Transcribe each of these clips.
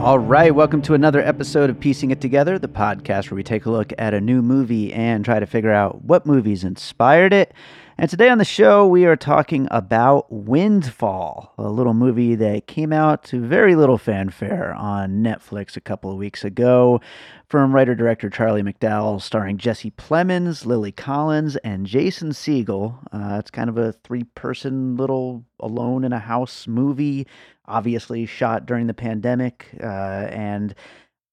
All right, welcome to another episode of Piecing It Together, the podcast where we take a look at a new movie and try to figure out what movies inspired it. And today on the show, we are talking about Windfall, a little movie that came out to very little fanfare on Netflix a couple of weeks ago from writer director Charlie McDowell, starring Jesse Plemons, Lily Collins, and Jason Segel. Uh, it's kind of a three person little alone in a house movie, obviously shot during the pandemic. Uh, and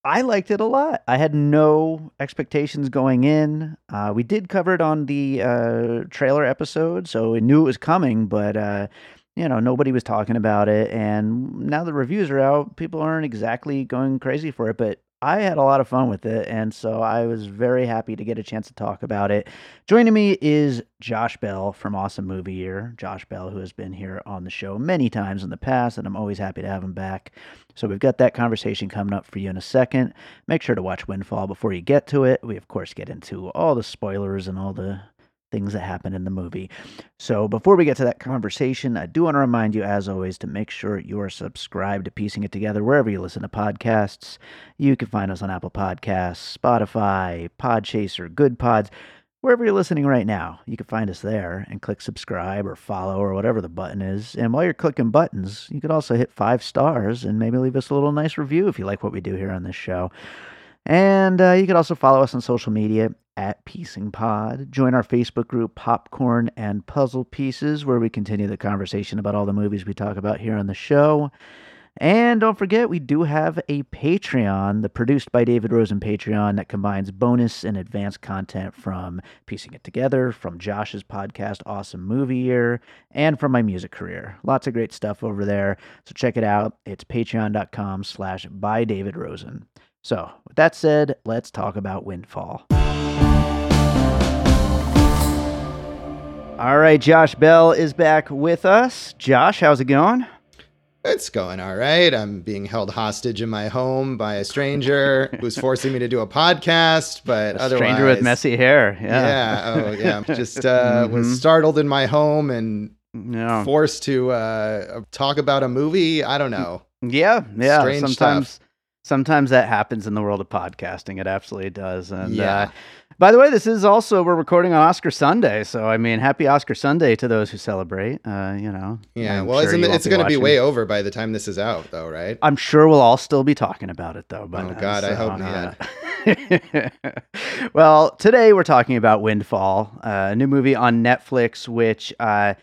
I liked it a lot. I had no expectations going in. Uh, we did cover it on the uh, trailer episode, so we knew it was coming, but uh, you know nobody was talking about it. And now the reviews are out, people aren't exactly going crazy for it, but I had a lot of fun with it, and so I was very happy to get a chance to talk about it. Joining me is Josh Bell from Awesome Movie Year. Josh Bell, who has been here on the show many times in the past, and I'm always happy to have him back. So we've got that conversation coming up for you in a second. Make sure to watch Windfall before you get to it. We, of course, get into all the spoilers and all the things that happen in the movie. So before we get to that conversation, I do want to remind you, as always, to make sure you are subscribed to Piecing It Together wherever you listen to podcasts. You can find us on Apple Podcasts, Spotify, Podchaser, Good Pods. Wherever you're listening right now, you can find us there and click subscribe or follow or whatever the button is. And while you're clicking buttons, you could also hit five stars and maybe leave us a little nice review if you like what we do here on this show. And uh, you can also follow us on social media at Piecing Pod. Join our Facebook group, Popcorn and Puzzle Pieces, where we continue the conversation about all the movies we talk about here on the show. And don't forget, we do have a Patreon, the Produced by David Rosen Patreon, that combines bonus and advanced content from Piecing It Together, from Josh's podcast, Awesome Movie Year, and from my music career. Lots of great stuff over there. So check it out. It's patreon.com slash by David Rosen. So, with that said, let's talk about Windfall. All right, Josh Bell is back with us. Josh, how's it going? It's going all right. I'm being held hostage in my home by a stranger who's forcing me to do a podcast, but A otherwise, stranger with messy hair. Yeah. yeah, oh yeah, just uh, Mhm. was startled in my home and forced to uh, talk about a movie. I don't know. Yeah. Yeah. Strange sometimes sometimes that happens in the world of podcasting. It absolutely does. And Yeah. uh, by the way, this is also we're recording on Oscar Sunday, so I mean, happy Oscar Sunday to those who celebrate. Uh, you know. Yeah, I'm well, sure isn't you it, won't it's going to be way over by the time this is out, though, right? I'm sure we'll all still be talking about it though. But Oh, God, I hope not. well, today we're talking about Windfall, uh, a new movie on Netflix, which uh,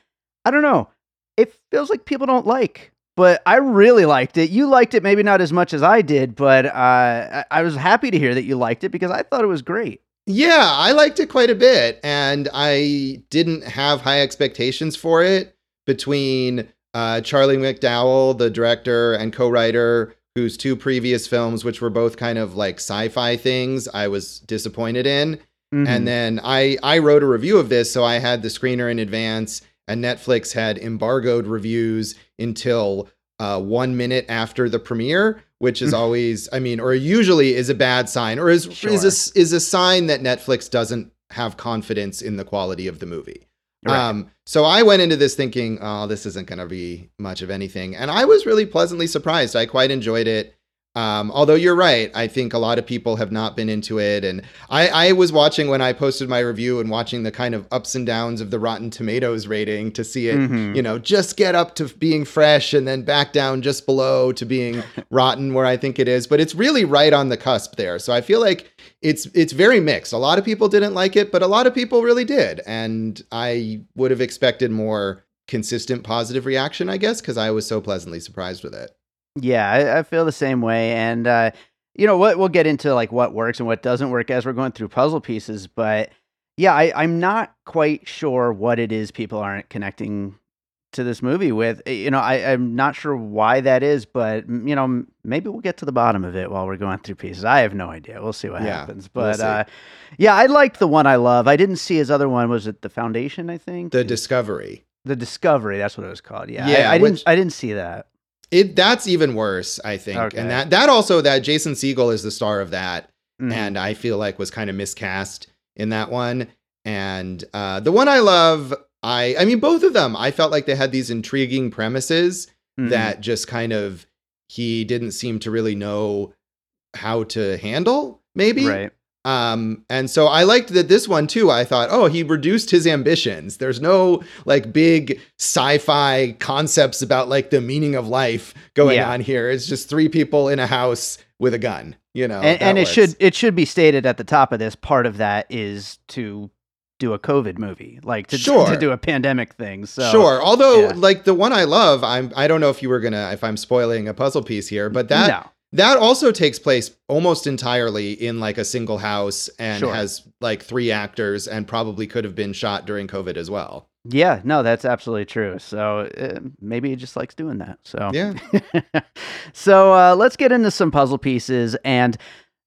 I don't know. It feels like people don't like, but I really liked it. You liked it, maybe not as much as I did, but uh, I, I was happy to hear that you liked it because I thought it was great. Yeah, I liked it quite a bit, and I didn't have high expectations for it. Between uh, Charlie McDowell, the director and co-writer, whose two previous films, which were both kind of like sci-fi things, I was disappointed in. Mhm. And then I I wrote a review of this, so I had the screener in advance, and Netflix had embargoed reviews until uh, one minute after the premiere, which is always, I mean, or usually is a bad sign, or is Sure. is a, is a sign that Netflix doesn't have confidence in the quality of the movie. Right. Um, so I went into this thinking, oh, this isn't going to be much of anything, and I was really pleasantly surprised. I quite enjoyed it. Um, although you're right, I think a lot of people have not been into it. And I, I was watching when I posted my review and watching the kind of ups and downs of the Rotten Tomatoes rating to see it, Mhm. you know, just get up to being fresh and then back down just below to being rotten where I think it is. But it's really right on the cusp there. So I feel like it's it's very mixed. A lot of people didn't like it, but a lot of people really did. And I would have expected more consistent positive reaction, I guess, because I was so pleasantly surprised with it. Yeah, I, I feel the same way, and uh, you know what? We'll get into like what works and what doesn't work as we're going through puzzle pieces. But yeah, I, I'm not quite sure what it is people aren't connecting to this movie with. Eh, You know, I, I'm not sure why that is, but you know, maybe we'll get to the bottom of it while we're going through pieces. I have no idea. We'll see what Yeah, happens. we'll But uh, yeah, I liked the one I love. I didn't see his other one. Was it the Foundation? I think The Discovery. the Discovery. That's what it was called. Yeah, Yeah, I, I didn't. I didn't see that. It that's even worse, I think. Okay. And that that also that Jason Segel is the star of that, Mhm. and I feel like was kind of miscast in that one. And uh, the one I love, I I mean both of them, I felt like they had these intriguing premises Mhm. that just kind of he didn't seem to really know how to handle. Maybe right. Um, and so I liked that this one too. I thought, oh, he reduced his ambitions. There's no like big sci-fi concepts about like the meaning of life going Yeah. on here. It's just three people in a house with a gun, you know. and, and it works. should it should be stated at the top of this. Part of that is to do a COVID movie, like to, Sure. to do a pandemic thing. So sure. Although yeah. like the one I love, I'm I don't know if you were gonna if I'm spoiling a puzzle piece here, but that no, That also takes place almost entirely in like a single house and Sure. has like three actors and probably could have been shot during COVID as well. yeah, no, that's absolutely true. So uh, maybe he just likes doing that. So Yeah. so uh, let's get into some puzzle pieces. And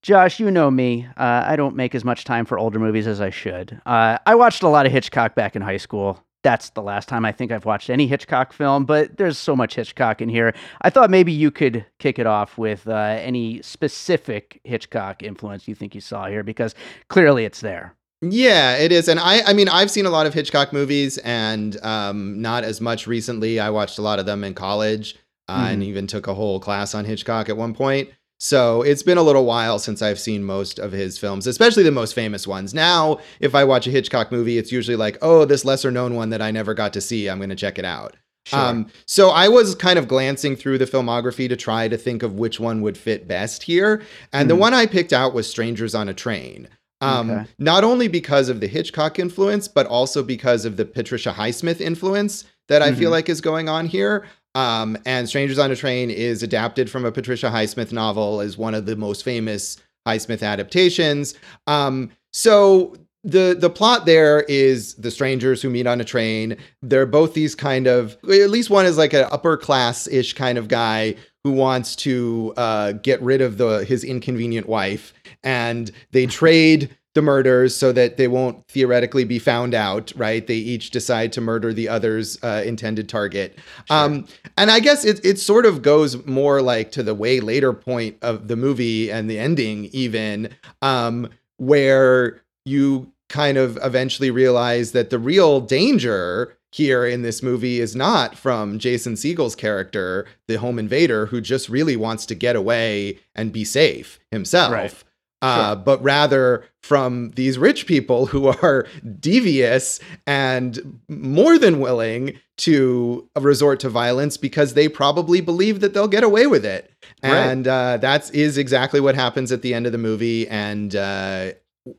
Josh, you know me. Uh, I don't make as much time for older movies as I should. Uh, I watched a lot of Hitchcock back in high school. That's the last time I think I've watched any Hitchcock film, but there's so much Hitchcock in here. I thought maybe you could kick it off with uh, any specific Hitchcock influence you think you saw here, because clearly it's there. Yeah, it is. And I I mean, I've seen a lot of Hitchcock movies and um not as much recently. I watched a lot of them in college uh, and even took a whole class on Hitchcock at one point. So it's been a little while since I've seen most of his films, especially the most famous ones. Now, if I watch a Hitchcock movie, it's usually like, oh, this lesser known one that I never got to see. I'm going to check it out. Sure. Um, so I was kind of glancing through the filmography to try to think of which one would fit best here. And the Mhm. one I picked out was Strangers on a Train. Um, Okay. Not only because of the Hitchcock influence, but also because of the Patricia Highsmith influence that I feel Mhm. like is going on here. Um, and Strangers on a Train is adapted from a Patricia Highsmith novel, is one of the most famous Highsmith adaptations. Um, so the the plot there is the strangers who meet on a train. They're both these kind of at least one is like an upper class ish kind of guy who wants to uh, get rid of the his inconvenient wife, and they trade the murders so that they won't theoretically be found out. Right? They each decide to murder the other's uh, intended target. Um, and I guess it it sort of goes more like to the way later point of the movie and the ending, even um, where you kind of eventually realize that the real danger here in this movie is not from Jason Segel's character, the home invader, who just really wants to get away and be safe himself. Right. Uh, Sure. but rather from these rich people who are devious and more than willing to resort to violence because they probably believe that they'll get away with it. Right. And uh, that is exactly what happens at the end of the movie. And uh,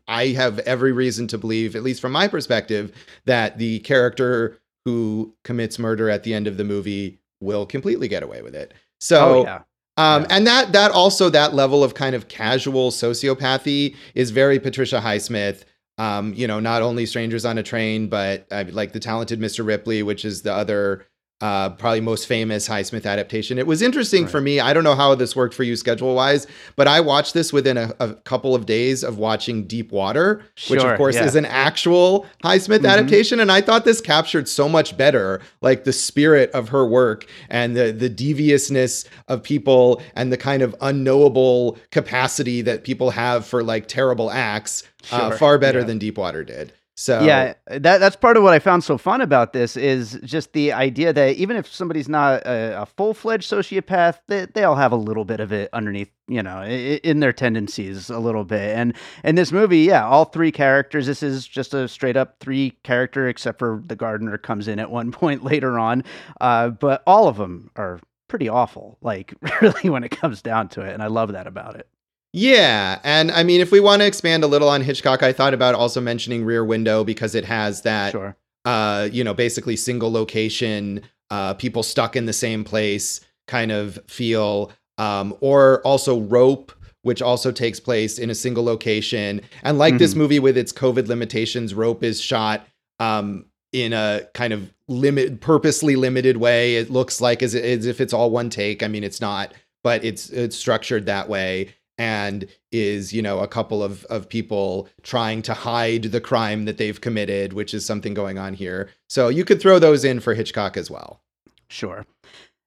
I have every reason to believe, at least from my perspective, that the character who commits murder at the end of the movie will completely get away with it. So, oh yeah, um, Yeah. and that that also that level of kind of casual sociopathy is very Patricia Highsmith. Um, you know, not only Strangers on a Train, but uh, like the Talented Mr. Ripley, which is the other uh, probably most famous Highsmith adaptation. It was interesting Right. for me. I don't know how this worked for you schedule wise, but I watched this within a, a couple of days of watching Deep Water, which of course yeah. is an actual Highsmith Mhm. adaptation. And I thought this captured so much better, like the spirit of her work and the the deviousness of people and the kind of unknowable capacity that people have for like terrible acts, uh, far better yeah. than Deep Water did. So yeah, that that's part of what I found so fun about this is just the idea that even if somebody's not a, a full fledged sociopath, they they all have a little bit of it underneath, you know, in their tendencies a little bit. And in this movie, yeah, all three characters. This is just a straight up three character, except for the gardener comes in at one point later on. Uh, but all of them are pretty awful, like really when it comes down to it. And I love that about it. Yeah, and I mean, if we want to expand a little on Hitchcock, I thought about also mentioning Rear Window because it has that, Sure. uh, you know, basically single location, uh, people stuck in the same place kind of feel, um, or also Rope, which also takes place in a single location. And like this Mhm. movie with its COVID limitations, Rope is shot um, in a kind of limit, purposely limited way. It looks like as, as if it's all one take. I mean, it's not, but it's it's structured that way and is you know a couple of of people trying to hide the crime that they've committed which is something going on here so you could throw those in for hitchcock as well Sure.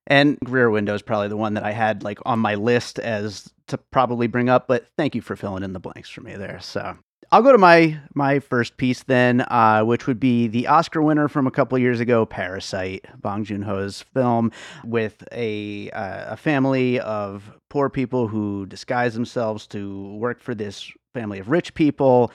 And Rear Window is probably the one that I had like on my list as to probably bring up, but thank you for filling in the blanks for me there. So I'll go to my my first piece then, uh, which would be the Oscar winner from a couple years ago, Parasite, Bong Joon Ho's film, with a uh, a family of poor people who disguise themselves to work for this family of rich people,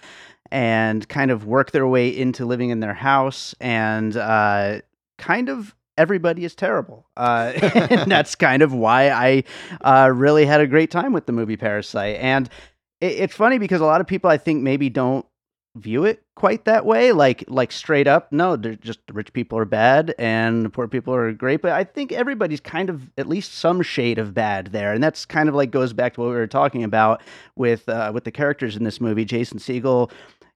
and kind of work their way into living in their house, and uh, kind of everybody is terrible. Uh, and that's kind of why I uh, really had a great time with the movie Parasite. And it, it's funny because a lot of people I think maybe don't view it quite that way like like straight up no they're just the rich people are bad and the poor people are great but i think everybody's kind of at least some shade of bad there and that's kind of like goes back to what we were talking about with uh, with the characters in this movie jason Segel.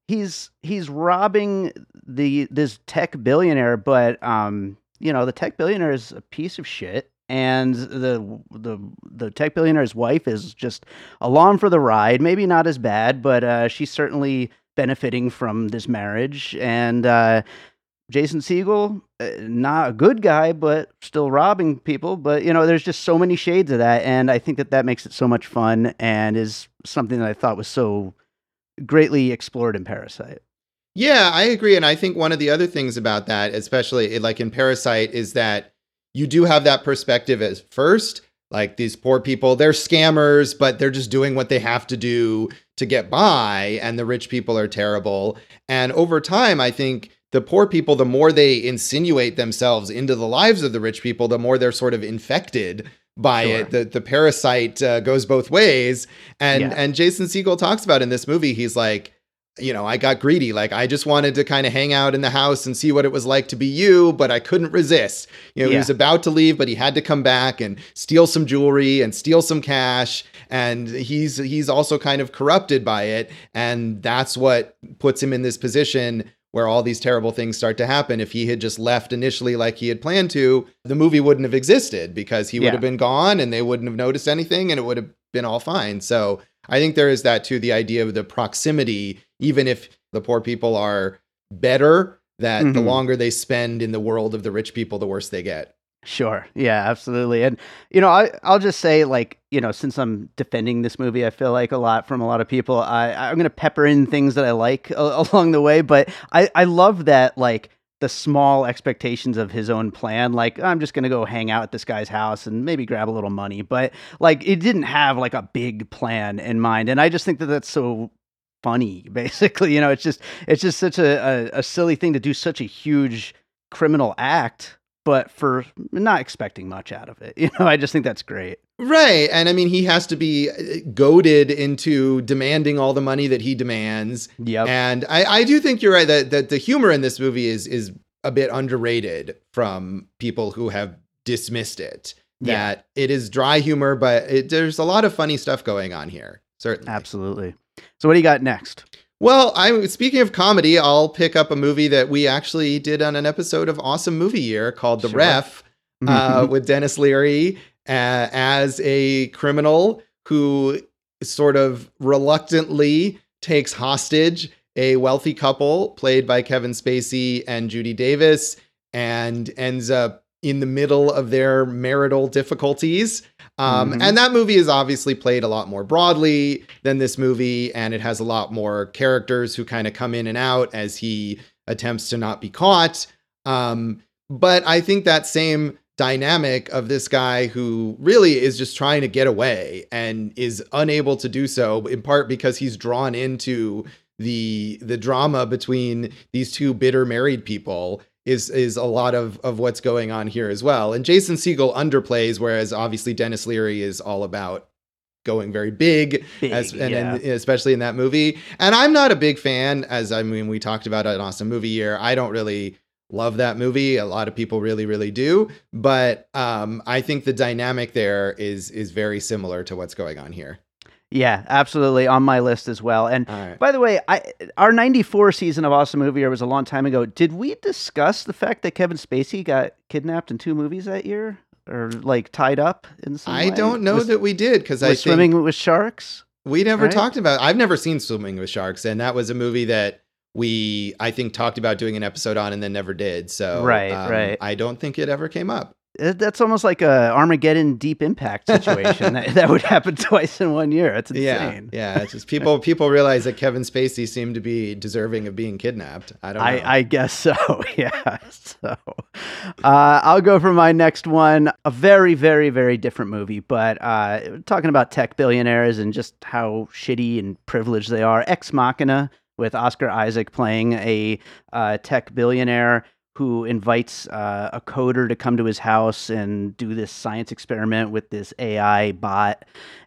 He's he's robbing the this tech billionaire but um you know the tech billionaire is a piece of shit and the the the tech billionaire's wife is just along for the ride maybe not as bad but uh, she's certainly benefiting from this marriage and uh, Jason Segel, uh, not a good guy, but still robbing people. But you know, there's just so many shades of that, and I think that that makes it so much fun and is something that I thought was so greatly explored in Parasite. Yeah, I agree. And I think one of the other things about that, especially like in Parasite, is that you do have that perspective as first. Like these poor people, they're scammers, but they're just doing what they have to do to get by. And the rich people are terrible. And over time, I think the poor people, the more they insinuate themselves into the lives of the rich people, the more they're sort of infected by Sure. it. The the parasite uh, goes both ways. And Yeah. and Jason Segel talks about in this movie, he's like, you know, I got greedy. Like I just wanted to kind of hang out in the house and see what it was like to be you, but I couldn't resist. You know, he was about to leave, but he had to come back and steal some jewelry and steal some cash. And he's he's also kind of corrupted by it. And that's what puts him in this position where all these terrible things start to happen. If he had just left initially like he had planned to, the movie wouldn't have existed because he would Yeah. have been gone and they wouldn't have noticed anything and it would have been all fine. So I think there is that too, the idea of the proximity, even if the poor people are better, that the Mhm. longer they spend in the world of the rich people, the worse they get. Sure. Yeah, absolutely. And you know, I I'll just say like, you know, since I'm defending this movie, I feel like a lot from a lot of people, I I'm going to pepper in things that I like a- along the way, but I I love that like the small expectations of his own plan like i'm just going to go hang out at this guy's house and maybe grab a little money but like it didn't have like a big plan in mind and i just think that that's so funny basically you know it's just it's just such a, a, a silly thing to do such a huge criminal act but for not expecting much out of it you know i just think that's great Right. And I mean, he has to be uh, goaded into demanding all the money that he demands. yep And I, I do think you're right that, that the humor in this movie is is a bit underrated from people who have dismissed it. Yeah. That it is dry humor, but it, there's a lot of funny stuff going on here. Certainly. absolutely so what do you got next Well, I'm speaking of comedy, I'll pick up a movie that we actually did on an episode of Awesome Movie Year called The Sure. Ref uh, Mhm. with Denis Leary uh, as a criminal who sort of reluctantly takes hostage a wealthy couple played by Kevin Spacey and Judy Davis and ends up in the middle of their marital difficulties. Um, Mhm. And that movie is obviously played a lot more broadly than this movie, and it has a lot more characters who kind of come in and out as he attempts to not be caught. Um, but I think that same dynamic of this guy who really is just trying to get away and is unable to do so in part because he's drawn into the the drama between these two bitter married people is is a lot of of what's going on here as well. And Jason Segel underplays whereas obviously Denis Leary is all about going very big Big, as and, yeah. and especially in that movie. And I'm not a big fan, as I mean, we talked about an awesome movie year. I don't really love that movie. A lot of people really, really do. But um, I think the dynamic there is is very similar to what's going on here. Yeah, absolutely on my list as well. And right. by the way, I our 94 season of Awesome Movie Year was a long time ago. Did we discuss the fact that Kevin Spacey got kidnapped in two movies that year? Or like tied up in some I way? don't know Was- that we did because I swimming with sharks? we never right? talked about. I've never seen Swimming with Sharks, and that was a movie that we I think talked about doing an episode on and then never did. So um, Right, right. I don't think it ever came up. Uh, That's almost like a Armageddon Deep Impact situation. that, that would happen twice in one year. It's Yeah, insane. yeah. It's just people people realize that Kevin Spacey seemed to be deserving of being kidnapped. I don't know. I, I guess so. Yeah. So uh, I'll go for my next one. A very, very, very different movie, but uh, talking about tech billionaires and just how shitty and privileged they are. Ex Machina with Oscar Isaac playing a uh, tech billionaire who invites uh, a coder to come to his house and do this science experiment with this AI bot.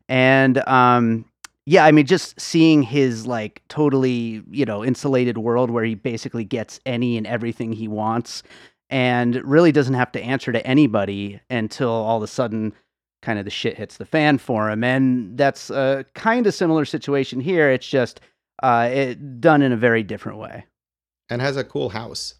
And um, yeah, I mean, just seeing his like totally, you know, insulated world where he basically gets any and everything he wants and really doesn't have to answer to anybody until all of a sudden kind of the shit hits the fan for him. And that's a kind of similar situation here. It's just uh, it done in a very different way. and has a cool house.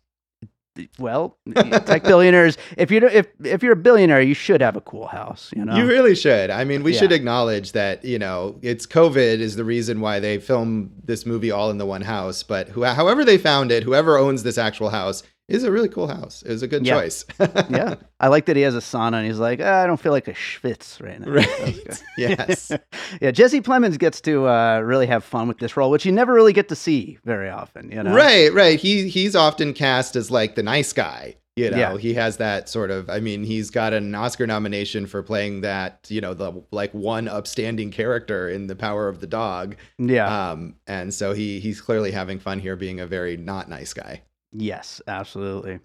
Well, tech billionaires, if you if if you're a billionaire, you should have a cool house, you know. You really should. I mean, we Yeah. should acknowledge that you know it's COVID is the reason why they film this movie all in the one house. But who, however they found it, whoever owns this actual house is a really cool house. It was a good Yeah. choice. yeah, I like that he has a sauna and he's like, "Ah, I don't feel like a schwitz right now. Right. yes. yeah, Jesse Plemons gets to uh, really have fun with this role, which you never really get to see very often. You know, Right, right. He he's often cast as like the nice guy. You know, Yeah. he has that sort of. I mean, he's got an Oscar nomination for playing that. You know, the like one upstanding character in The Power of the Dog. Yeah. Um, and so he he's clearly having fun here, being a very not nice guy. Yes, absolutely.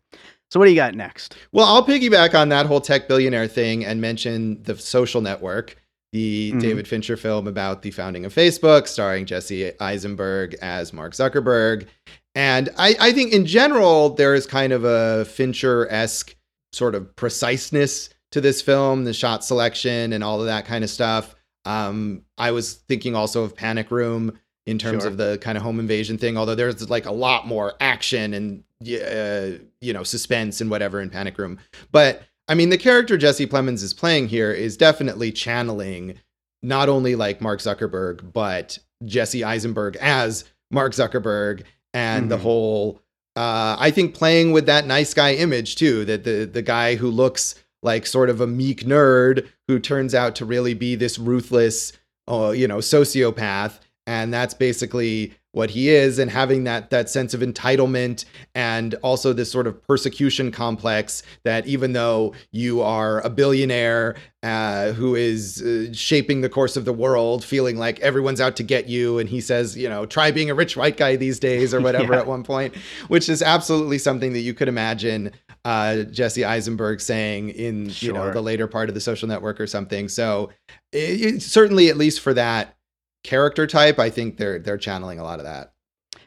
So what do you got next? Well, I'll piggyback on that whole tech billionaire thing and mention the Social Network, the Mhm. David Fincher film about the founding of Facebook, starring Jesse Eisenberg as Mark Zuckerberg. And I, I think in general, there is kind of a Fincher esque sort of preciseness to this film, the shot selection and all of that kind of stuff. Um, I was thinking also of Panic Room in terms Sure. of the kind of home invasion thing, although there's like a lot more action and uh, you know suspense and whatever in Panic Room. But I mean, the character Jesse Plemons is playing here is definitely channeling not only like Mark Zuckerberg, but Jesse Eisenberg as Mark Zuckerberg and the Mhm. whole. Uh, I think playing with that nice guy image too, that the the guy who looks like sort of a meek nerd who turns out to really be this ruthless, uh, you know, sociopath, and that's basically what he is and having that that sense of entitlement and also this sort of persecution complex that even though you are a billionaire uh, who is uh, shaping the course of the world feeling like everyone's out to get you and he says you know try being a rich white guy these days or whatever Yeah. at one point which is absolutely something that you could imagine uh, jesse eisenberg saying in you know the later part of the social network or something so it, it- certainly at least for that character type i think they're they're channeling a lot of that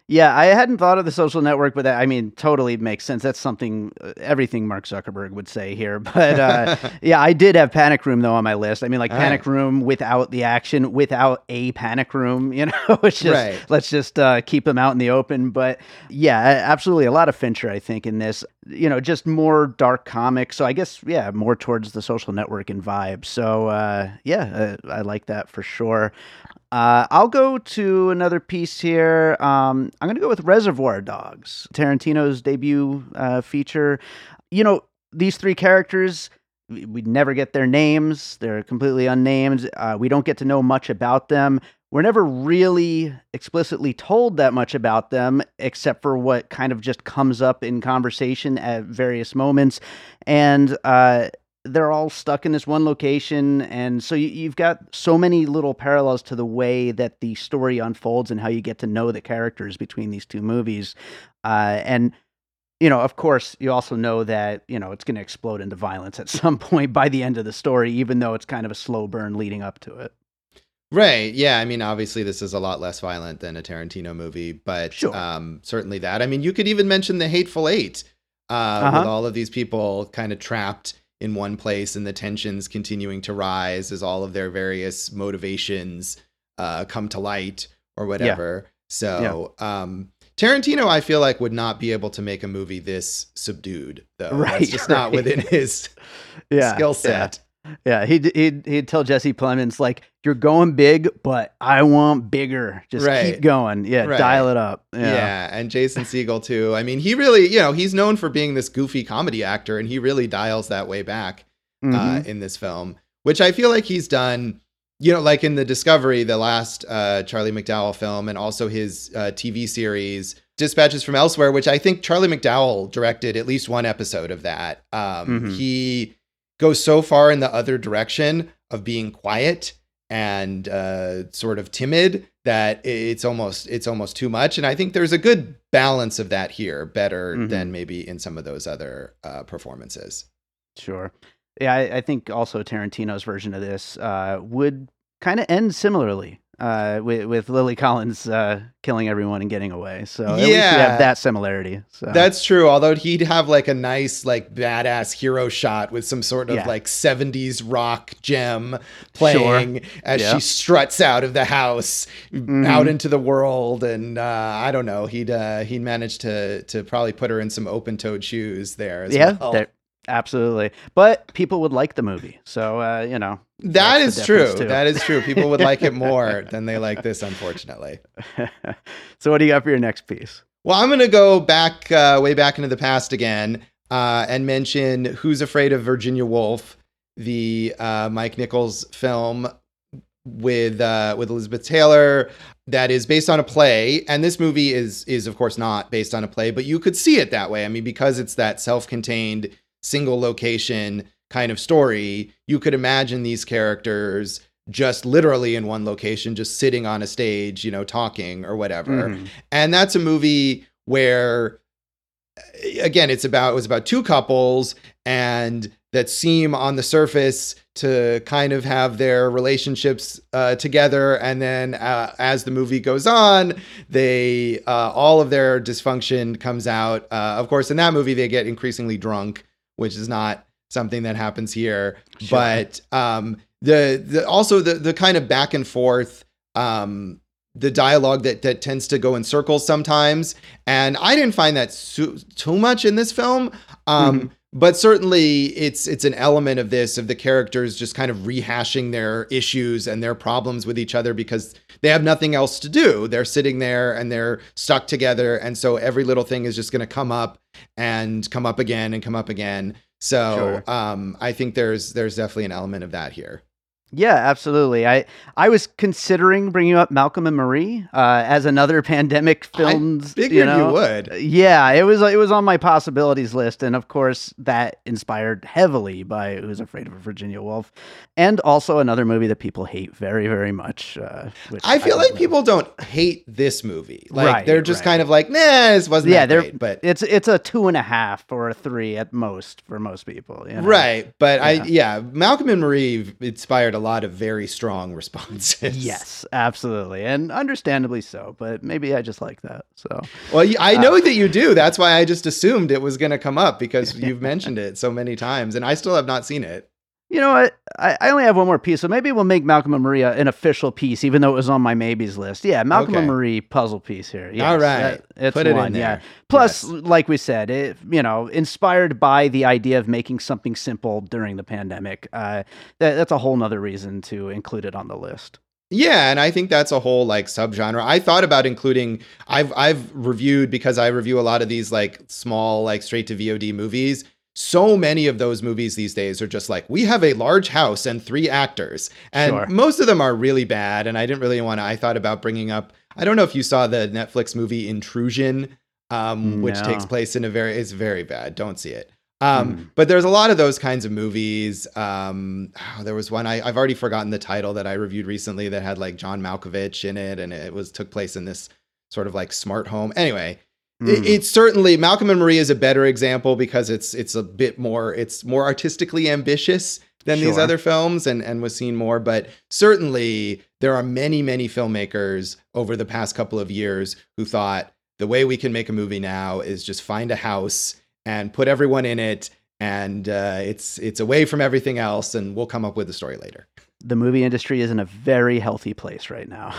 Yeah, I hadn't thought of the social network, but that, I mean, totally makes sense. That's something, uh, everything Mark Zuckerberg would say here. But uh, yeah, I did have Panic Room though on my list. I mean, like All Panic Room without the action, without a Panic Room. You know, it's just Right. let's just uh, keep them out in the open. But yeah, absolutely, a lot of Fincher, I think, in this. You know, just more dark comic. So I guess yeah, more towards the social network and vibe. So uh, yeah, uh, I like that for sure. Uh, I'll go to another piece here. Um, I'm going to go with Reservoir Dogs, Tarantino's debut uh, feature. You know, these three characters, we, never get their names. They're completely unnamed. Uh, we don't get to know much about them. We're never really explicitly told that much about them, except for what kind of just comes up in conversation at various moments. And uh, they're all stuck in this one location. And so you, have got so many little parallels to the way that the story unfolds and how you get to know the characters between these two movies. Uh, and you know, of course, you also know that, you know, it's going to explode into violence at some point by the end of the story, even though it's kind of a slow burn leading up to it. Right. Yeah. I mean, obviously, this is a lot less violent than a Tarantino movie, but sure. um, certainly that. I mean, you could even mention the Hateful Eight uh, uh-huh. with all of these people kind of trapped in one place and the tensions continuing to rise as all of their various motivations uh, come to light or whatever. Yeah. So, yeah. Um, Tarantino, I feel like would not be able to make a movie this subdued, though. Right, That's just right. not within his yeah, skill set. Yeah. yeah, he'd, he'd he'd tell Jesse Plemons like, "You're going big, but I want bigger. Just right. keep going. Yeah, right. dial it up." Yeah. yeah, and Jason Segel too. I mean, he really, you know, he's known for being this goofy comedy actor, and he really dials that way back uh, mm-hmm. uh, in this film, which I feel like he's done you know, like in the Discovery, the last uh, Charlie McDowell film, and also his uh, TV series Dispatches from Elsewhere, which I think Charlie McDowell directed at least one episode of that. Um, mm-hmm. He goes so far in the other direction of being quiet and uh, sort of timid that it's almost it's almost too much. And I think there's a good balance of that here, better mm-hmm. than maybe in some of those other uh, performances. Sure. Yeah, I, I, think also Tarantino's version of this uh, would kind of end similarly uh, with, with Lily Collins uh, killing everyone and getting away. So at yeah. least we have that similarity. So that's true. Although he'd have like a nice, like badass hero shot with some sort of yeah. like '70s rock gem playing sure. as yeah. she struts out of the house, mm-hmm. out into the world, and uh, I don't know. He'd uh, he'd manage to to probably put her in some open toed shoes there. yeah, well. Absolutely. But people would like the movie. So, uh, you know. That is true. Too. That is true. People would like it more than they like this, unfortunately. so, what do you got for your next piece? Well, I'm going to go back, uh, way back into the past again, uh, and mention Who's Afraid of Virginia Woolf, the uh, Mike Nichols film with uh, with Elizabeth Taylor that is based on a play and this movie is is of course not based on a play but you could see it that way i mean because it's that self-contained single location kind of story, you could imagine these characters just literally in one location, just sitting on a stage, you know, talking or whatever. Mm-hmm. And that's a movie where again, it's about it was about two couples and that seem on the surface to kind of have their relationships uh, together and then uh, as the movie goes on they uh, all of their dysfunction comes out uh, of course in that movie they get increasingly drunk which is not something that happens here. Sure. But um, the the also the the kind of back and forth um, the dialogue that that tends to go in circles sometimes, and I didn't find that too much in this film. Um, mm-hmm. But certainly, it's it's an element of this of the characters just kind of rehashing their issues and their problems with each other because they have nothing else to do. They're sitting there and they're stuck together, and so every little thing is just going to come up and come up again and come up again. So sure. um, I think there's there's definitely an element of that here. Yeah, absolutely. I I was considering bringing up Malcolm and Marie uh, as another pandemic film. I figured you, know? you, would. Yeah, it was it was on my possibilities list, and of course that inspired heavily by Who's Afraid of Virginia Woolf, and also another movie that people hate very very much. Uh, I feel I like know. people don't hate this movie. Like right, they're just right. kind of like, nah, this wasn't. Yeah, they're great, but it's it's a two and a half or a three at most for most people. You know? Right, but yeah. I yeah, Malcolm and Marie inspired a lot of very strong responses. Yes, absolutely, and understandably so. But maybe I just like that. So, well, I know uh, that you do. That's why I just assumed it was going to come up because you've mentioned it so many times, and I still have not seen it. You know what? I, I only have one more piece, so maybe we'll make Malcolm and Marie an official piece, even though it was on my maybes list. Yeah, Malcolm okay. and Marie puzzle piece here. Yes, All right, that, it's Put one. yeah. Plus, yes. like we said, it you know inspired by the idea of making something simple during the pandemic. Uh, that, that's a whole nother reason to include it on the list. Yeah, and I think that's a whole like subgenre. I thought about including I've I've reviewed because I review a lot of these like small like straight to VOD movies so many of those movies these days are just like we have a large house and three actors and Sure. most of them are really bad and i didn't really want to i thought about bringing up i don't know if you saw the netflix movie intrusion um, which takes place in a very it's very bad don't see it um, Mm. but there's a lot of those kinds of movies um, oh, there was one I, i've already forgotten the title that i reviewed recently that had like john malkovich in it and it was took place in this sort of like smart home anyway it- Mm. it's certainly Malcolm and Marie is a better example because it's it's a bit more it's more artistically ambitious than these other films and and was seen more but certainly there are many many filmmakers over the past couple of years who thought the way we can make a movie now is just find a house and put everyone in it and uh, it's it's away from everything else and we'll come up with the story later the movie industry is in a very healthy place right now.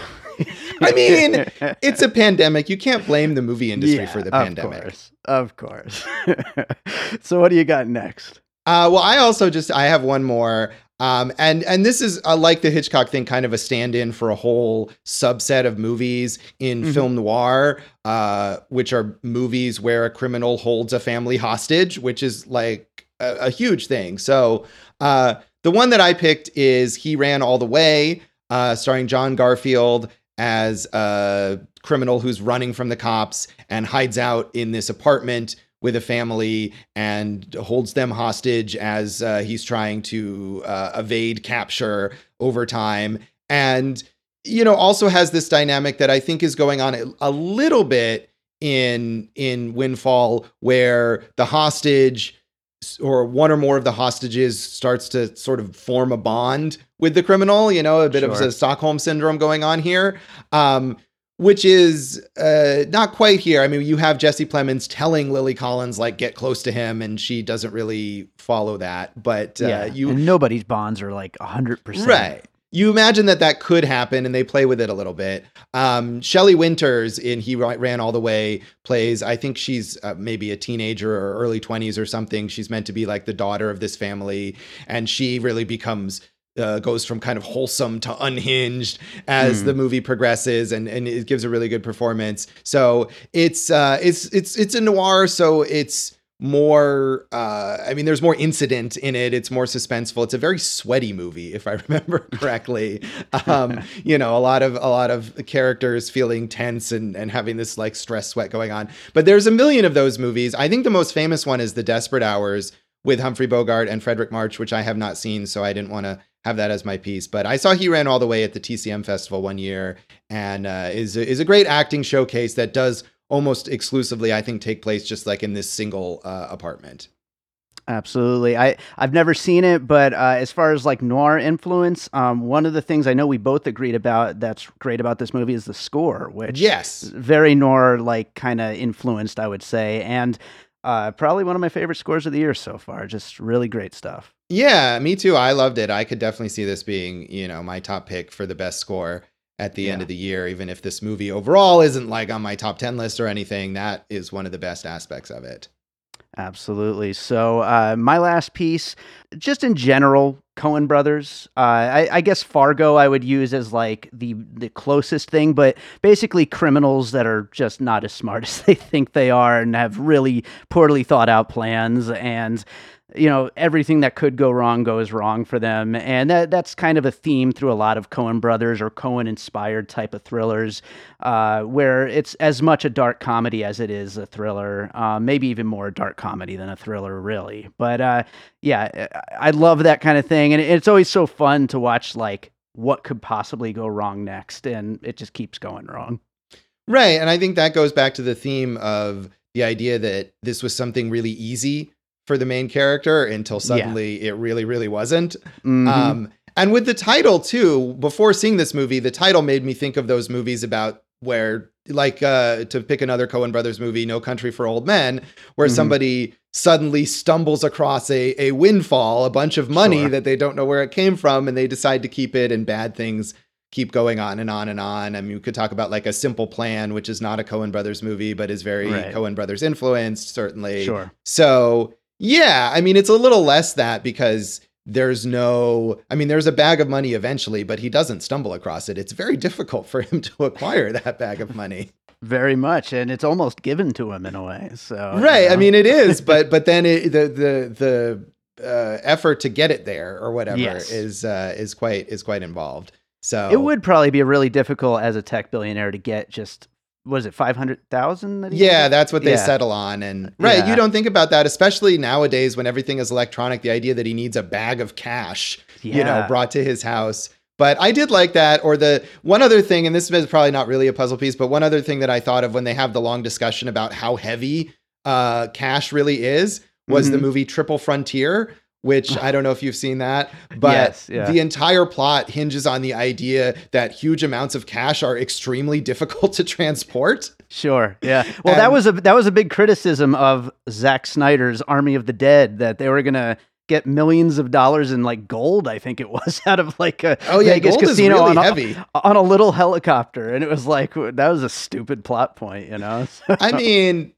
I mean, it's a pandemic you can't blame the movie industry Yeah, for the of pandemic course, of course. so, what do you got next? Uh, well, I also just I have one more, um, and and this is uh, like the Hitchcock thing, kind of a stand-in for a whole subset of movies in Mhm. film noir, uh, which are movies where a criminal holds a family hostage, which is like a, a huge thing. So uh, the one that I picked is He Ran All the Way, uh, starring John Garfield as a criminal who's running from the cops and hides out in this apartment with a family and holds them hostage as uh, he's trying to uh, evade capture over time. And, you know, also has this dynamic that I think is going on a, little bit in in Windfall where the hostage or one or more of the hostages starts to sort of form a bond with the criminal, you know, a bit of a Stockholm syndrome going on here. Um, which is uh, not quite here. I mean, you have Jesse Plemons telling Lily Collins like get close to him, and she doesn't really follow that. But uh, yeah, you and nobody's bonds are like hundred percent. right, you imagine that that could happen, and they play with it a little bit. Um, Shelley Winters in He Ran All the Way plays. I think she's uh, maybe a teenager or early twenties or something. She's meant to be like the daughter of this family, and she really becomes uh, goes from kind of wholesome to unhinged as Hmm. the movie progresses, and and it gives a really good performance. So it's uh, it's it's it's a noir, so it's more uh i mean there's more incident in it. It's more suspenseful. It's a very sweaty movie if i remember correctly. Um you know a lot of a lot of characters feeling tense and and having this like stress sweat going on. But there's a million of those movies. I think the most famous one is the desperate hours with humphrey bogart and fredric march which i have not seen so i didn't want to have that as my piece. But i saw he ran all the way at the tcm festival one year and uh, is is a great acting showcase that does almost exclusively, I think, take place just like in this single uh, apartment. Absolutely. I I've never seen it, but uh, as far as like noir influence, um, one of the things I know we both agreed about that's great about this movie is the score, which Yes. very noir like kind of influenced, I would say, and uh, probably one of my favorite scores of the year so far. Just really great stuff. Yeah, me too. I loved it. I could definitely see this being, you know, my top pick for the best score at the end of the year, even if this movie overall isn't like on my top 10 list or anything. That is one of the best aspects of it. Absolutely. So, uh, my last piece, just in general, Coen Brothers. Uh, I, I guess Fargo I would use as like the the closest thing, but basically criminals that are just not as smart as they think they are and have really poorly thought out plans and you know everything that could go wrong goes wrong for them. And that that's kind of a theme through a lot of coen brothers or coen inspired type of thrillers uh, where it's as much a dark comedy as it is a thriller uh, maybe even more dark comedy than a thriller really. But uh, yeah I love that kind of thing. And it's always so fun to watch like what could possibly go wrong next and it just keeps going wrong. Right. And I think that goes back to the theme of the idea that this was something really easy for the main character until suddenly it really, really wasn't. Mhm. Um, and with the title too, before seeing this movie, the title made me think of those movies about where, like, uh, to pick another Coen Brothers movie, No Country for Old Men, where Mhm. somebody suddenly stumbles across a a windfall, a bunch of money Sure. that they don't know where it came from, and they decide to keep it, and bad things keep going on and on and on. I mean, we could talk about like a Simple Plan, which is not a Coen Brothers movie, but is very Right. Coen Brothers influenced, certainly. sure So yeah, I mean, it's a little less that because there's no i mean there's a bag of money eventually but he doesn't stumble across it it's very difficult for him to acquire that bag of money very much and it's almost given to him in a way so right you know. i mean it is but but then it, the the the uh, effort to get it there or whatever yes. is uh, is quite is quite involved so it would probably be really difficult as a tech billionaire to get just was it 500,000 Yeah, that's what they yeah. settle on and right, yeah. you don't think about that especially nowadays when everything is electronic the idea that he needs a bag of cash, yeah. you know, brought to his house. But I did like that or the one other thing and this is probably not really a puzzle piece, but one other thing that I thought of when they have the long discussion about how heavy uh, cash really is was mm-hmm. the movie Triple Frontier which I don't know if you've seen that, but yes, yeah. the entire plot hinges on the idea that huge amounts of cash are extremely difficult to transport. Sure. Yeah. Well, and, that was a that was a big criticism of Zack Snyder's Army of the Dead that they were going to get millions of dollars in like gold, I think it was, out of like a oh yeah, Vegas casino really on, heavy. On a little helicopter, and it was like that was a stupid plot point, you know. I mean,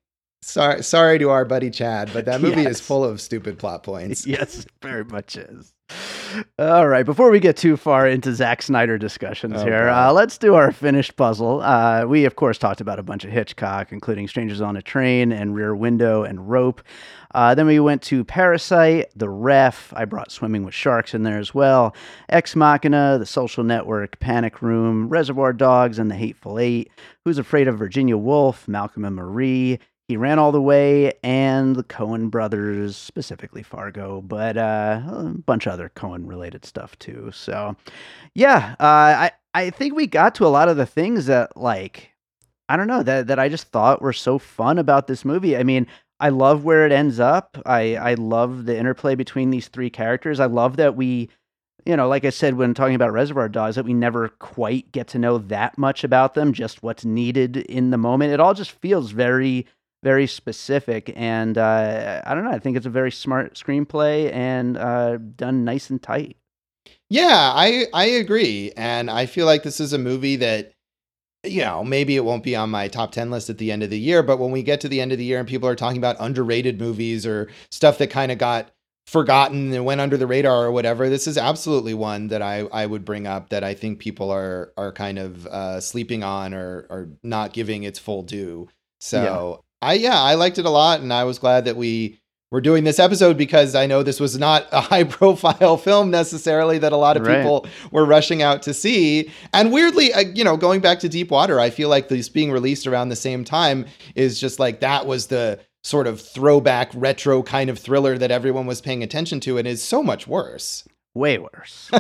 Sorry, sorry to our buddy Chad, but that movie yes. is full of stupid plot points. Yes, very much is. All right, before we get too far into Zack Snyder discussions oh, here, uh, let's do our finished puzzle. Uh, we, of course, talked about a bunch of Hitchcock, including Strangers on a Train and Rear Window and Rope. Uh, then we went to Parasite, The Ref. I brought Swimming with Sharks in there as well. Ex Machina, The Social Network, Panic Room, Reservoir Dogs, and The Hateful Eight. Who's Afraid of Virginia Woolf, Malcolm and Marie, he ran all the way, and the Coen brothers, specifically Fargo, but uh, a bunch of other Coen related stuff too. So, yeah, uh, I I think we got to a lot of the things that like I don't know that that I just thought were so fun about this movie. I mean, I love where it ends up. I I love the interplay between these three characters. I love that we you know, like I said when talking about Reservoir Dogs, that we never quite get to know that much about them, just what's needed in the moment. It all just feels very very specific. And uh, I don't know. I think it's a very smart screenplay and uh, done nice and tight. Yeah, I I agree, and I feel like this is a movie that you know maybe it won't be on my top 10 list at the end of the year but when we get to the end of the year and people are talking about underrated movies or stuff that kind of got forgotten and went under the radar or whatever this is absolutely one that i i would bring up that i think people are are kind of uh, sleeping on or or not giving its full due so I yeah, I liked it a lot, and I was glad that we were doing this episode because I know this was not a high profile film necessarily that a lot of right. people were rushing out to see. And weirdly, uh, you know, going back to Deep Water, I feel like this being released around the same time is just like that was the sort of throwback retro kind of thriller that everyone was paying attention to and is so much worse. Way worse.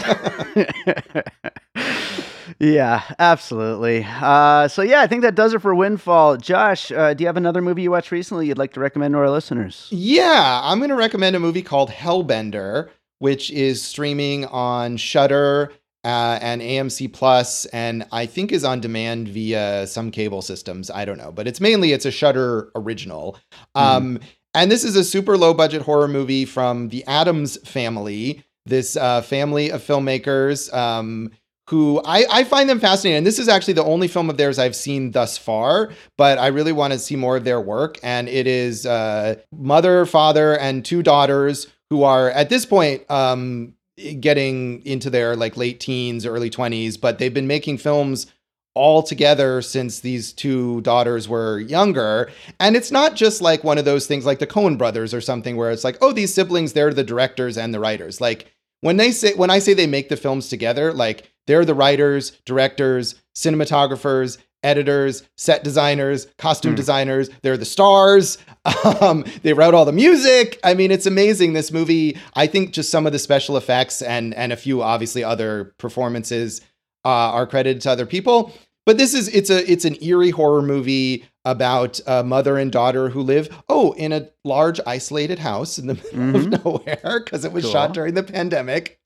yeah, absolutely. Uh, so yeah, I think that does it for Windfall. Josh, uh, do you have another movie you watched recently you'd like to recommend to our listeners? Yeah, I'm going to recommend a movie called Hellbender, which is streaming on Shudder uh, and AMC Plus, and I think is on demand via some cable systems. I don't know, but it's mainly it's a Shudder original. Mm. Um, and this is a super low budget horror movie from the Adams family. This uh, family of filmmakers. Um, who I, I find them fascinating. And this is actually the only film of theirs I've seen thus far, but I really want to see more of their work. And it is uh, mother, father, and two daughters who are at this point um, getting into their like late teens, early 20s, but they've been making films all together since these two daughters were younger. And it's not just like one of those things like the Coen brothers or something where it's like, oh, these siblings, they're the directors and the writers. Like when they say when I say they make the films together, like they're the writers, directors, cinematographers, editors, set designers, costume mm. designers. They're the stars. Um, they wrote all the music. I mean, it's amazing. This movie. I think just some of the special effects and and a few obviously other performances uh, are credited to other people. But this is it's a it's an eerie horror movie about a mother and daughter who live oh in a large isolated house in the middle mm-hmm. of nowhere because it was cool. shot during the pandemic,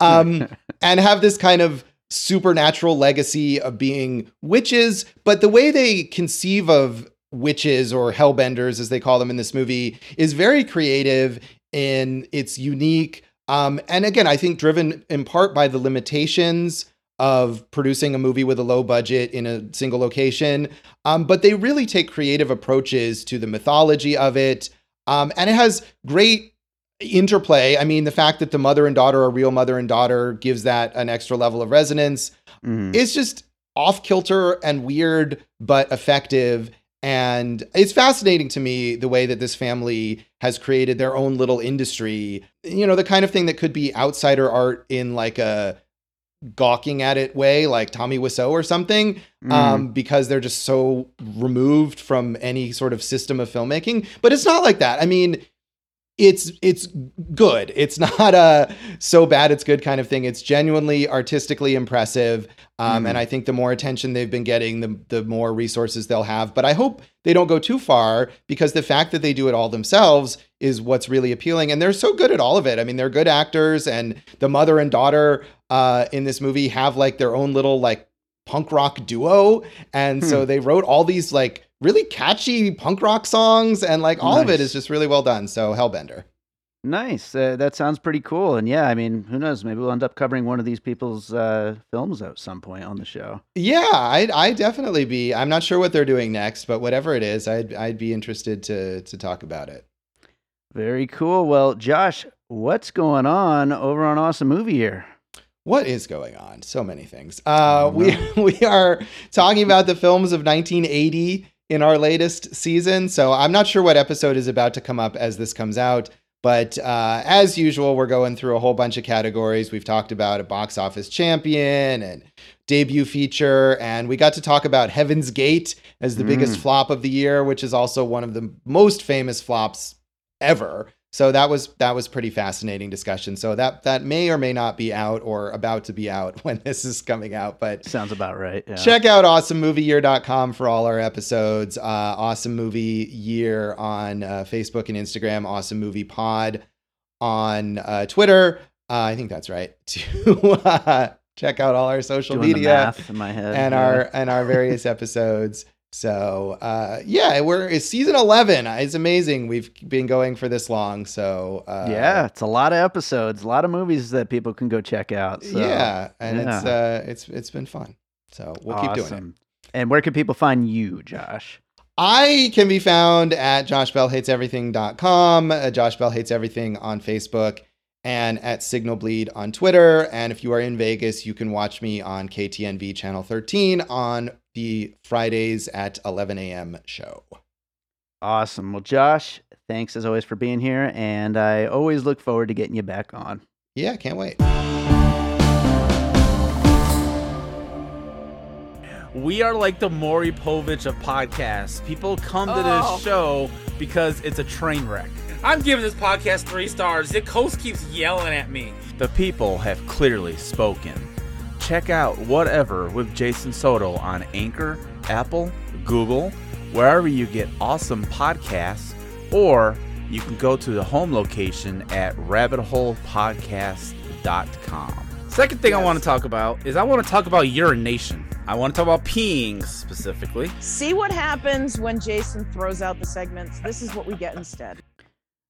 um, and have this kind of supernatural legacy of being witches. But the way they conceive of witches or hellbenders, as they call them in this movie, is very creative in its unique. Um, and again, I think driven in part by the limitations of producing a movie with a low budget in a single location. Um, but they really take creative approaches to the mythology of it. Um, and it has great interplay. I mean, the fact that the mother and daughter are real mother and daughter gives that an extra level of resonance. Mhm. It's just off kilter and weird, but effective. And it's fascinating to me the way that this family has created their own little industry. You know, the kind of thing that could be outsider art in like a gawking at it way, like Tommy Wiseau or something, Mm. um, because they're just so removed from any sort of system of filmmaking. But it's not like that. I mean, it's it's good. It's not a so bad it's good kind of thing. It's genuinely artistically impressive, um, Mhm. and I think the more attention they've been getting, the the more resources they'll have. But I hope they don't go too far because the fact that they do it all themselves is what's really appealing, and they're so good at all of it. I mean, they're good actors, and the mother and daughter uh, in this movie have like their own little like punk rock duo, and so Hmm. they wrote all these like really catchy punk rock songs, and like all of it is just really well done. So Hellbender. Nice. Uh, that sounds pretty cool. And yeah, I mean, who knows? Maybe we'll end up covering one of these people's uh, films at some point on the show. Yeah, I'd I definitely be. I'm not sure what they're doing next, but whatever it is, I'd I'd be interested to to talk about it. Very cool. Well, Josh, what's going on over on Awesome Movie Year? What is going on? So many things. Uh, we we are talking about the films of 1980 in our latest season. So I'm not sure what episode is about to come up as this comes out. But uh, as usual, we're going through a whole bunch of categories. We've talked about a box office champion and debut feature, and we got to talk about Heaven's Gate as the biggest Mm. flop of the year, which is also one of the most famous flops ever. So that was that was pretty fascinating discussion. So that that may or may not be out or about to be out when this is coming out, but Sounds about right. Yeah. check out awesomemovieyear.com for all our episodes. Uh, awesome movie year on uh, Facebook and Instagram. Awesome movie pod on uh, Twitter. Uh, I think that's right. To uh, check out all our social Doing media in my head. and yeah. our and our various episodes. So uh, yeah, we're it's season eleven. It's amazing we've been going for this long. So uh, yeah, it's a lot of episodes, a lot of movies that people can go check out. So. yeah, and it's uh, it's it's been fun. So we'll keep doing it. And where can people find you, Josh? I can be found at joshbellhateseverything.com, uh, Josh Bell Hates Everything on Facebook, and at Signal Bleed on Twitter. And if you are in Vegas, you can watch me on KTNV Channel 13 on the Fridays at 11 a.m. show. Awesome. Well, Josh, thanks as always for being here, and I always look forward to getting you back on. Yeah, can't wait. We are like the Maury Povich of podcasts. People come to Oh. this show because it's a train wreck. I'm giving this podcast three stars. The host keeps yelling at me. The people have clearly spoken. Check out Whatever with Jason Soto on Anchor, Apple, Google, wherever you get awesome podcasts, or you can go to the home location at rabbitholepodcast.com. Second thing I want to talk about is I want to talk about urination. I want to talk about peeing specifically. See what happens when Jason throws out the segments. This is what we get instead.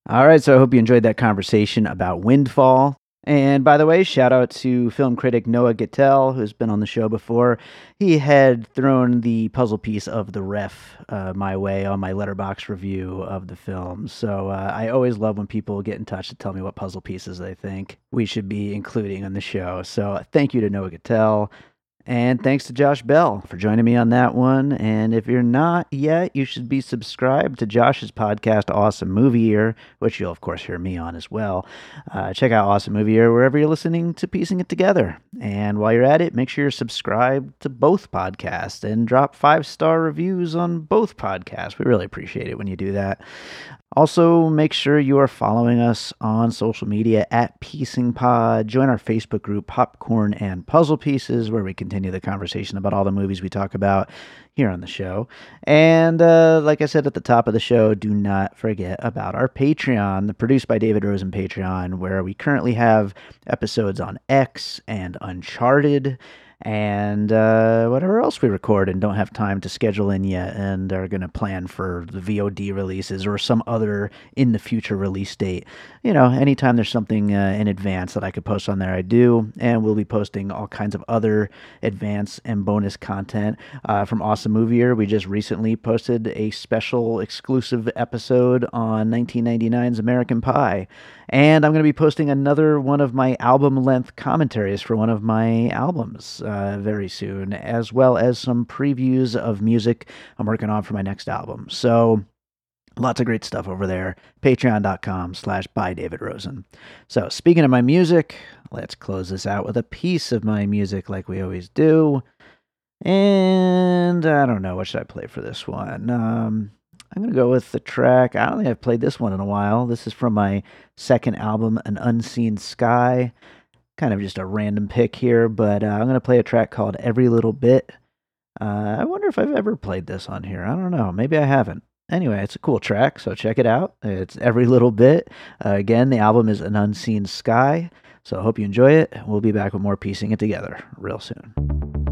All right, so I hope you enjoyed that conversation about Windfall. And by the way, shout out to film critic Noah Gittell, who's been on the show before. He had thrown the puzzle piece of the ref uh, my way on my Letterboxd review of the film. So uh, I always love when people get in touch to tell me what puzzle pieces they think we should be including on the show. So thank you to Noah Gittell. And thanks to Josh Bell for joining me on that one. And if you're not yet, you should be subscribed to Josh's podcast, Awesome Movie Year, which you'll, of course, hear me on as well. Uh, check out Awesome Movie Year wherever you're listening to Piecing It Together. And while you're at it, make sure you're subscribed to both podcasts and drop five star reviews on both podcasts. We really appreciate it when you do that. Also, make sure you are following us on social media at Piecing Pod. Join our Facebook group, Popcorn and Puzzle Pieces, where we continue the conversation about all the movies we talk about here on the show. And uh, like I said at the top of the show, do not forget about our Patreon, the produced by David Rosen Patreon, where we currently have episodes on X and Uncharted. And uh, whatever else we record and don't have time to schedule in yet and are going to plan for the VOD releases or some other in the future release date. You know, anytime there's something uh, in advance that I could post on there, I do. And we'll be posting all kinds of other advance and bonus content uh, from Awesome Movie Year. We just recently posted a special exclusive episode on 1999's American Pie. And I'm going to be posting another one of my album length commentaries for one of my albums uh, very soon, as well as some previews of music I'm working on for my next album. So, lots of great stuff over there. Patreon.com slash by David Rosen. So, speaking of my music, let's close this out with a piece of my music like we always do. And I don't know, what should I play for this one? Um, I'm going to go with the track. I don't think I've played this one in a while. This is from my second album, An Unseen Sky. Kind of just a random pick here, but uh, I'm going to play a track called Every Little Bit. Uh, I wonder if I've ever played this on here. I don't know. Maybe I haven't. Anyway, it's a cool track, so check it out. It's Every Little Bit. Uh, again, the album is An Unseen Sky. So I hope you enjoy it. We'll be back with more piecing it together real soon.